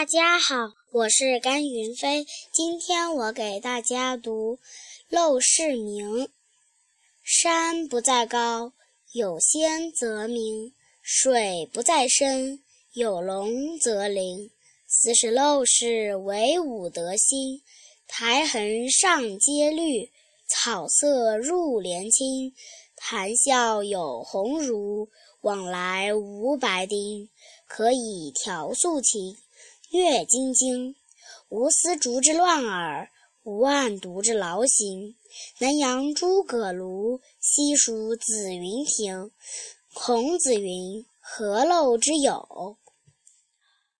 大家好，我是甘云飞。今天我给大家读《陋室铭》：山不在高，有仙则名；水不在深，有龙则灵。斯是陋室，惟吾德馨。苔痕上阶绿，草色入帘青。谈笑有鸿儒，往来无白丁。可以调素琴。阅金经，无丝竹之乱耳，无案牍之劳形。南阳诸葛庐，西蜀子云亭。孔子云：“何陋之有？